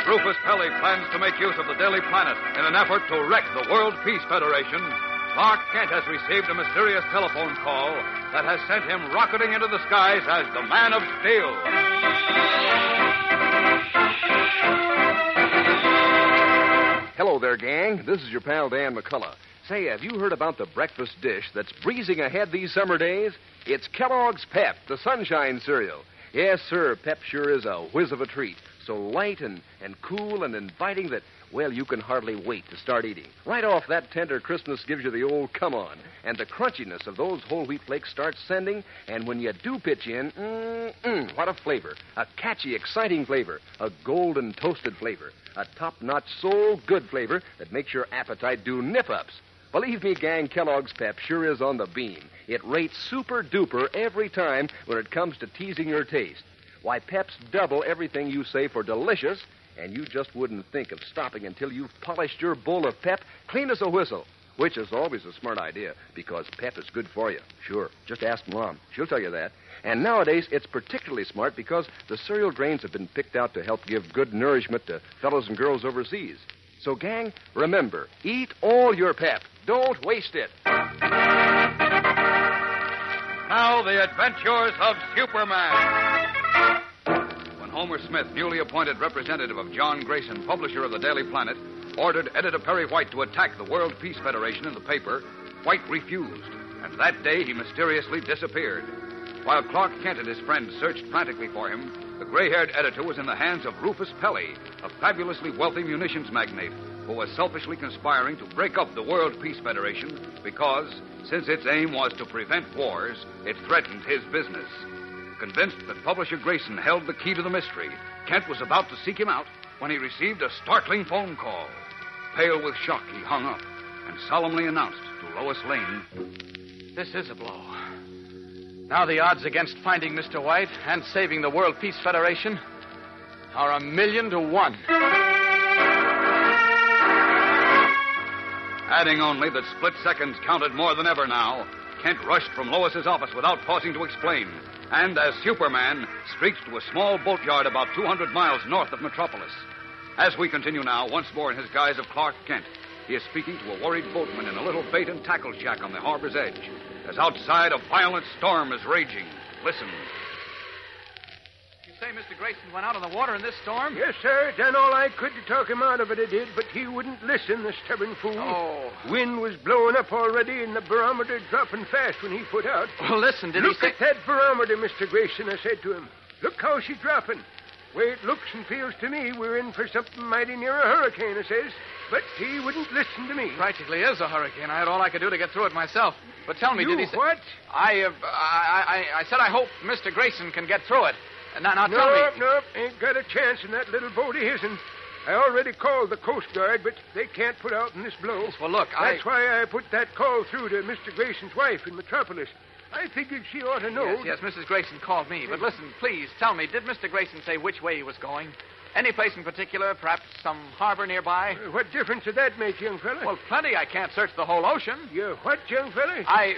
As Rufus Pelly plans to make use of the Daily Planet in an effort to wreck the World Peace Federation, Clark Kent has received a mysterious telephone call that has sent him rocketing into the skies as the Man of Steel. Hello there, gang. This is your pal Dan McCullough. Say, have you heard about the breakfast dish that's breezing ahead these summer days? It's Kellogg's Pep, the Sunshine Cereal. Yes, sir, Pep sure is a whiz of a treat. So light and, and cool and inviting that, well, you can hardly wait to start eating. Right off that tender crispness gives you the old come on. And the crunchiness of those whole wheat flakes starts sending. And when you do pitch in, mm-mm, what a flavor. A catchy, exciting flavor. A golden toasted flavor. A top notch, soul good flavor that makes your appetite do nip ups. Believe me, gang, Kellogg's Pep sure is on the beam. It rates super duper every time when it comes to teasing your taste. Why, Pep's double everything you say for delicious, and you just wouldn't think of stopping until you've polished your bowl of Pep clean as a whistle. Which is always a smart idea, because Pep is good for you. Sure. Just ask Mom. She'll tell you that. And nowadays, it's particularly smart because the cereal grains have been picked out to help give good nourishment to fellows and girls overseas. So, gang, remember, eat all your Pep. Don't waste it. Now, the adventures of Superman. Homer Smith, newly appointed representative of John Grayson, publisher of the Daily Planet, ordered editor Perry White to attack the World Peace Federation in the paper, White refused, and that day he mysteriously disappeared. While Clark Kent and his friends searched frantically for him, the gray haired editor was in the hands of Rufus Pelly, a fabulously wealthy munitions magnate who was selfishly conspiring to break up the World Peace Federation because, since its aim was to prevent wars, it threatened his business. Convinced that publisher Grayson held the key to the mystery, Kent was about to seek him out when he received a startling phone call. Pale with shock, he hung up and solemnly announced to Lois Lane This is a blow. Now the odds against finding Mr. White and saving the World Peace Federation are a million to one. Adding only that split seconds counted more than ever now, Kent rushed from Lois's office without pausing to explain, and as Superman, streaked to a small boatyard about 200 miles north of Metropolis. As we continue now, once more in his guise of Clark Kent, he is speaking to a worried boatman in a little bait and tackle shack on the harbor's edge, as outside a violent storm is raging. Listen. Say Mr. Grayson went out on the water in this storm? Yes, sir. Done all I could to talk him out of it, I did, but he wouldn't listen, the stubborn fool. Oh. Wind was blowing up already, and the barometer dropping fast when he put out. Well, listen, did Look he say... at that barometer, Mr. Grayson, I said to him. Look how she's dropping. Way it looks and feels to me, we're in for something mighty near a hurricane, I says. But he wouldn't listen to me. Practically is a hurricane. I had all I could do to get through it myself. But tell me, You did he say... what? I, uh, I, I, I said I hope Mr. Grayson can get through it. Now, now tell No, me... no, ain't got a chance in that little boat of his'n. I already called the Coast Guard, but they can't put out in this blow. Well, look, I... That's why I put that call through to Mr. Grayson's wife in Metropolis. I figured she ought to know. Yes, yes, Mrs. Grayson called me. But listen, please, tell me, did Mr. Grayson say which way he was going? Any place in particular? Perhaps some harbor nearby? Uh, What difference did that make, young fella? Well, plenty. I can't search the whole ocean. you what, young fella? I.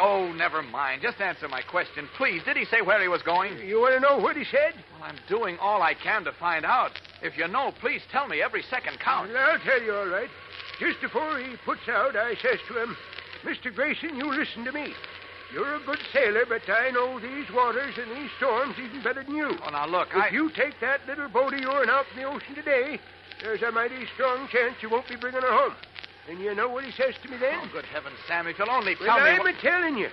Oh, never mind. Just answer my question, please. Did he say where he was going? You want to know what he said? Well, I'm doing all I can to find out. If you know, please tell me. Every second counts. Well, I'll tell you all right. Just before he puts out, I says to him, Mr. Grayson, you listen to me. You're a good sailor, but I know these waters and these storms even better than you. Oh, now look, If I. you take that little boat of yours out in the ocean today, there's a mighty strong chance you won't be bringing her home. And you know what he says to me then? Oh, good heavens, Sam, if you'll only Well, tell me. I'm what- telling you.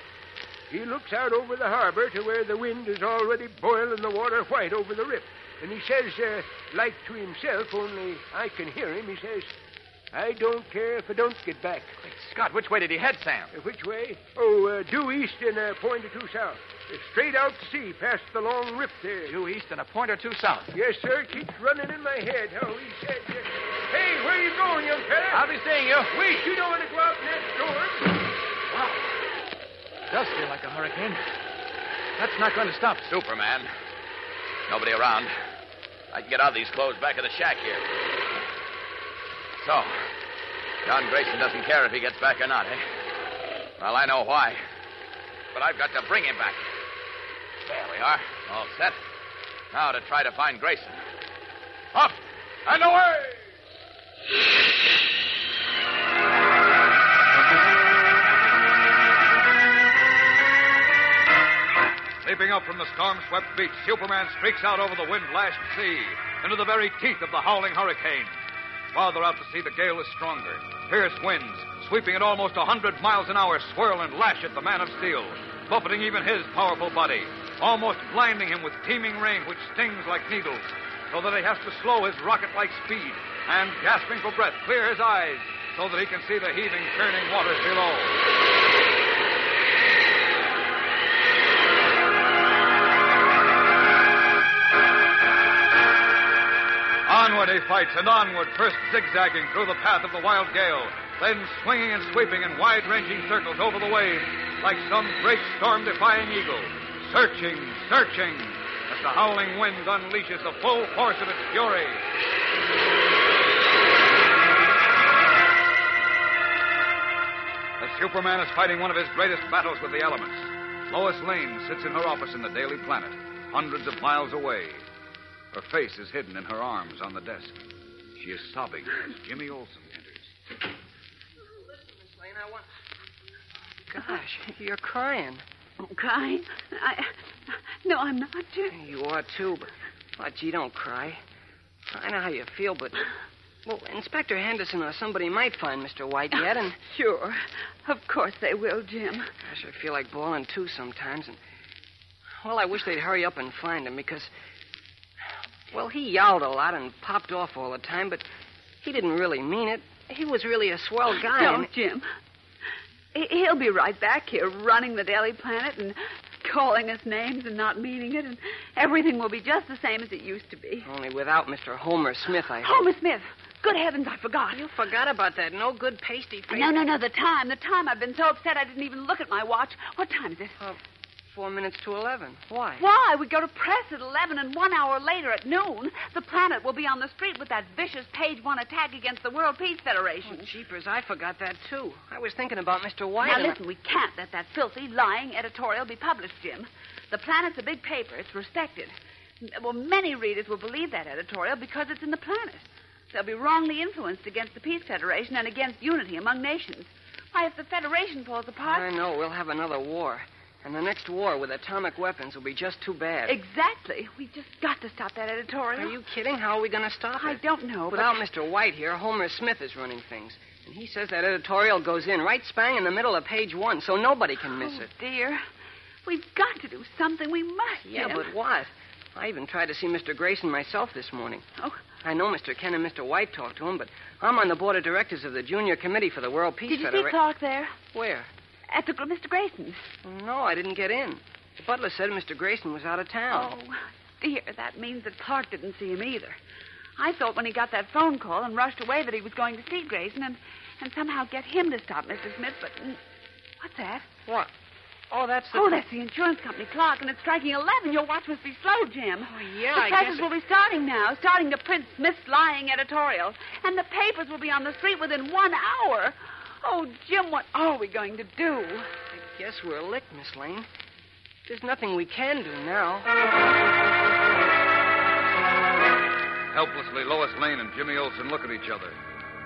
He looks out over the harbor to where the wind is already boiling the water white over the rip. And he says, uh, like to himself, only I can hear him, he says, I don't care if I don't get back. Great Scott, which way did he head, Sam? Uh, which way? Oh, uh, due east and a point or two south. Uh, straight out to sea, past the long rip there. Due east and a point or two south. Yes, sir. It keeps running in my head how he said, uh, Hey, where you going, young fella? I'll be seeing you. Wait, you don't want to go out in that storm. Wow. Does feel like a hurricane. That's not going to stop. Superman. Nobody around. I can get out of these clothes back at the shack here. So, John Grayson doesn't care if he gets back or not, eh? Well, I know why. But I've got to bring him back. There we are. All set. Now to try to find Grayson. Up and away! Leaping up from the storm swept beach, Superman streaks out over the wind lashed sea into the very teeth of the howling hurricane. Farther out to sea, the gale is stronger. Fierce winds, sweeping at almost a 100 miles an hour, swirl and lash at the man of steel, buffeting even his powerful body, almost blinding him with teeming rain which stings like needles, so that he has to slow his rocket like speed and, gasping for breath, clear his eyes so that he can see the heaving, churning waters below. Onward he fights, and onward, first zigzagging through the path of the wild gale, then swinging and sweeping in wide ranging circles over the waves, like some great storm defying eagle. Searching, searching, the howling wind unleashes the full force of its fury. As Superman is fighting one of his greatest battles with the elements, Lois Lane sits in her office in the Daily Planet, hundreds of miles away. Her face is hidden in her arms on the desk. She is sobbing as Jimmy Olsen enters. Listen, Miss Lane, I want. Gosh, you're crying. Crying? I. No, I'm not, Jim. You are too, but. Oh, gee, don't cry. I know how you feel, but. Well, Inspector Henderson or somebody might find Mr. White yet, and. Sure. Of course they will, Jim. Gosh, I feel like bawling too sometimes, and. Well, I wish they'd hurry up and find him because. Well, he yelled a lot and popped off all the time, but he didn't really mean it. He was really a swell guy. Don't, and- Jim. He- He'll be right back here running the Daily Planet and calling us names and not meaning it, and everything will be just the same as it used to be. Only without Mr. Homer Smith, I hope. Homer Smith. Good heavens, I forgot. You forgot about that no good pasty face. No, no, no, the time. The time. I've been so upset I didn't even look at my watch. What time is it? Uh, four minutes to eleven. Why? Why? We go to press at 11, and one hour later at noon, the planet will be on the street with that vicious page one attack against the World Peace Federation. Oh, jeepers, I forgot that, too. I was thinking about Mr. White. now, and I- listen, we can't let that filthy, lying editorial be published, Jim. The Planet's a big paper. It's respected. Well, many readers will believe that editorial because it's in the Planet. They'll be wrongly influenced against the Peace Federation and against unity among nations. Why, if the Federation falls apart. I know. We'll have another war. And the next war with atomic weapons will be just too bad. Exactly. We've just got to stop that editorial. Are you kidding? How are we going to stop it? I don't know. but- Without Mr. White here, Homer Smith is running things. And he says that editorial goes in right spang in the middle of page one, so nobody can miss oh, it. dear. We've got to do something. We must. Yeah, Jim. but what? I even tried to see Mr. Grayson myself this morning. Oh, I know Mr. Kent and Mr. White talked to him, but I'm on the board of directors of the Junior Committee for the World Peace did you see Federation. Clark there? Where? At the Mr. Grayson's. No, I didn't get in. The butler said Mr. Grayson was out of town. Oh, dear. That means that Clark didn't see him either. I thought when he got that phone call and rushed away that he was going to see Grayson and, and somehow get him to stop Mr. Smith, but. What's that? What? Oh, that's the. Oh, that's the insurance company clock, and it's striking 11. Your watch must be slow, Jim. Oh, yeah, The I presses guess will be starting now, starting to print Smith's lying editorial. And the papers will be on the street within one hour. Oh, Jim, what are we going to do? I guess we're licked, Miss Lane. There's nothing we can do now. Helplessly, Lois Lane and Jimmy Olsen look at each other,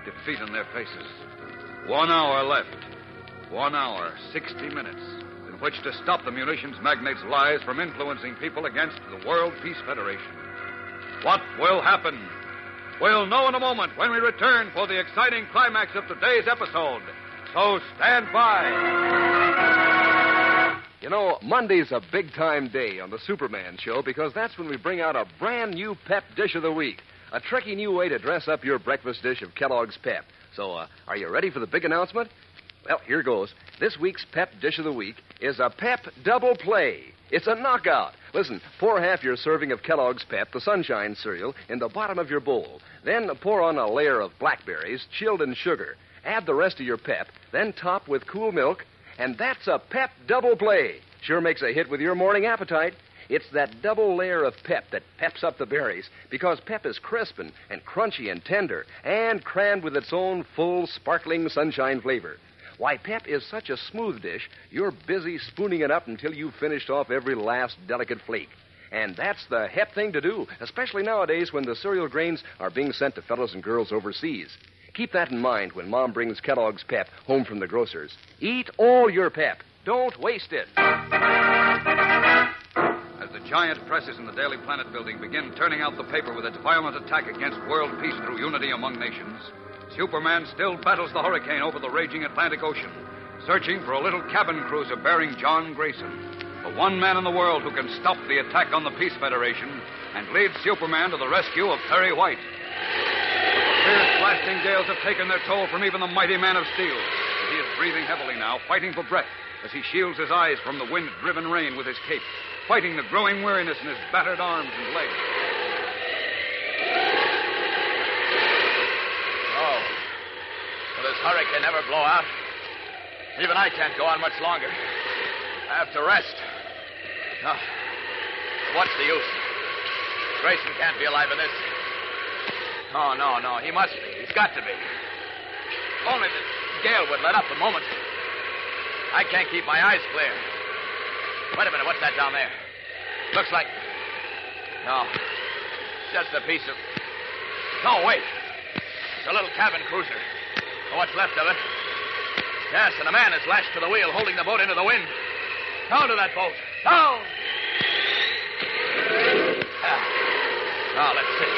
defeat in their faces. One hour left. One hour, 60 minutes, in which to stop the munitions magnates' lies from influencing people against the World Peace Federation. What will happen? We'll know in a moment when we return for the exciting climax of today's episode. So stand by. You know, Monday's a big time day on the Superman show because that's when we bring out a brand new pep dish of the week. A tricky new way to dress up your breakfast dish of Kellogg's Pep. So, uh, are you ready for the big announcement? Well, here goes. This week's Pep Dish of the Week is a Pep Double Play. It's a knockout. Listen, pour half your serving of Kellogg's Pep, the Sunshine cereal, in the bottom of your bowl. Then pour on a layer of blackberries, chilled in sugar. Add the rest of your pep, then top with cool milk, and that's a Pep Double Play. Sure makes a hit with your morning appetite. It's that double layer of pep that peps up the berries because pep is crisp and, and crunchy and tender and crammed with its own full, sparkling sunshine flavor. Why, pep is such a smooth dish, you're busy spooning it up until you've finished off every last delicate flake. And that's the hep thing to do, especially nowadays when the cereal grains are being sent to fellows and girls overseas. Keep that in mind when Mom brings Kellogg's Pep home from the grocers. Eat all your pep. Don't waste it. As the giant presses in the Daily Planet building begin turning out the paper with its violent attack against world peace through unity among nations, Superman still battles the hurricane over the raging Atlantic Ocean, searching for a little cabin cruiser bearing John Grayson, the one man in the world who can stop the attack on the Peace Federation and lead Superman to the rescue of Perry White. The fierce blasting gales have taken their toll from even the mighty man of steel. He is breathing heavily now, fighting for breath as he shields his eyes from the wind driven rain with his cape, fighting the growing weariness in his battered arms and legs. Oh. This hurricane never blow out? Even I can't go on much longer. I have to rest. No. What's the use? Grayson can't be alive in this. No, no, no. He must be. He's got to be. If only the gale would let up a moment. I can't keep my eyes clear. Wait a minute. What's that down there? Looks like. No. Just a piece of. No, wait. It's a little cabin cruiser. Or what's left of it. Yes, and a man is lashed to the wheel, holding the boat into the wind. Down to that boat. Down! Ah. Now, let's see.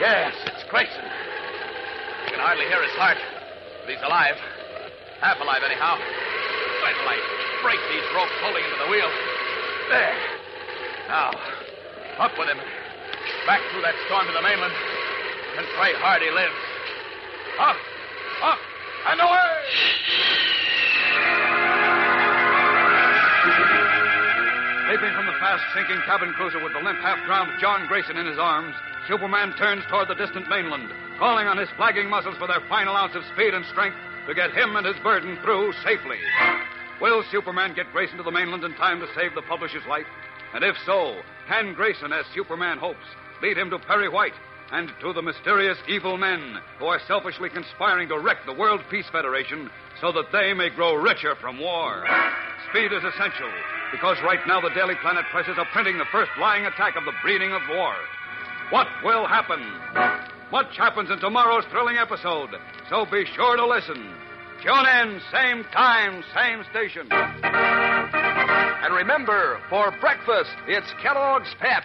Yes, it's Grayson. You can hardly hear his heart, but he's alive. Half alive, anyhow. Wait till I break these ropes holding him to the wheel. There. Now, up with him. Back through that storm to the mainland. And pray hard he lives. Up, up, and away! Leaping from the fast sinking cabin cruiser with the limp, half drowned John Grayson in his arms, Superman turns toward the distant mainland, calling on his flagging muscles for their final ounce of speed and strength to get him and his burden through safely. Will Superman get Grayson to the mainland in time to save the publisher's life? And if so, can Grayson, as Superman hopes, lead him to Perry White and to the mysterious evil men who are selfishly conspiring to wreck the World Peace Federation so that they may grow richer from war? Speed is essential because right now the Daily Planet presses are printing the first lying attack of the breeding of war. What will happen? Much happens in tomorrow's thrilling episode, so be sure to listen. Tune in, same time, same station. And remember, for breakfast, it's Kellogg's Pep.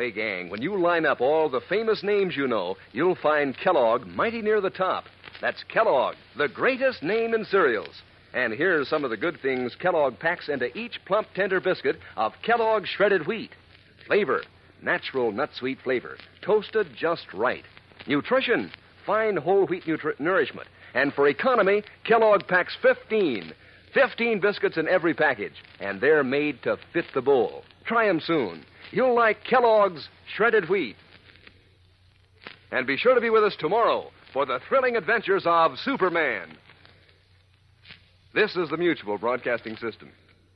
Say, gang, when you line up all the famous names you know, you'll find Kellogg mighty near the top. That's Kellogg, the greatest name in cereals. And here's some of the good things Kellogg packs into each plump, tender biscuit of Kellogg shredded wheat. Flavor, natural nut sweet flavor, toasted just right. Nutrition, fine whole wheat nutri- nourishment. And for economy, Kellogg packs 15. 15 biscuits in every package, and they're made to fit the bowl. Try 'em soon. You'll like Kellogg's shredded wheat. And be sure to be with us tomorrow for the thrilling adventures of Superman. This is the Mutual Broadcasting System.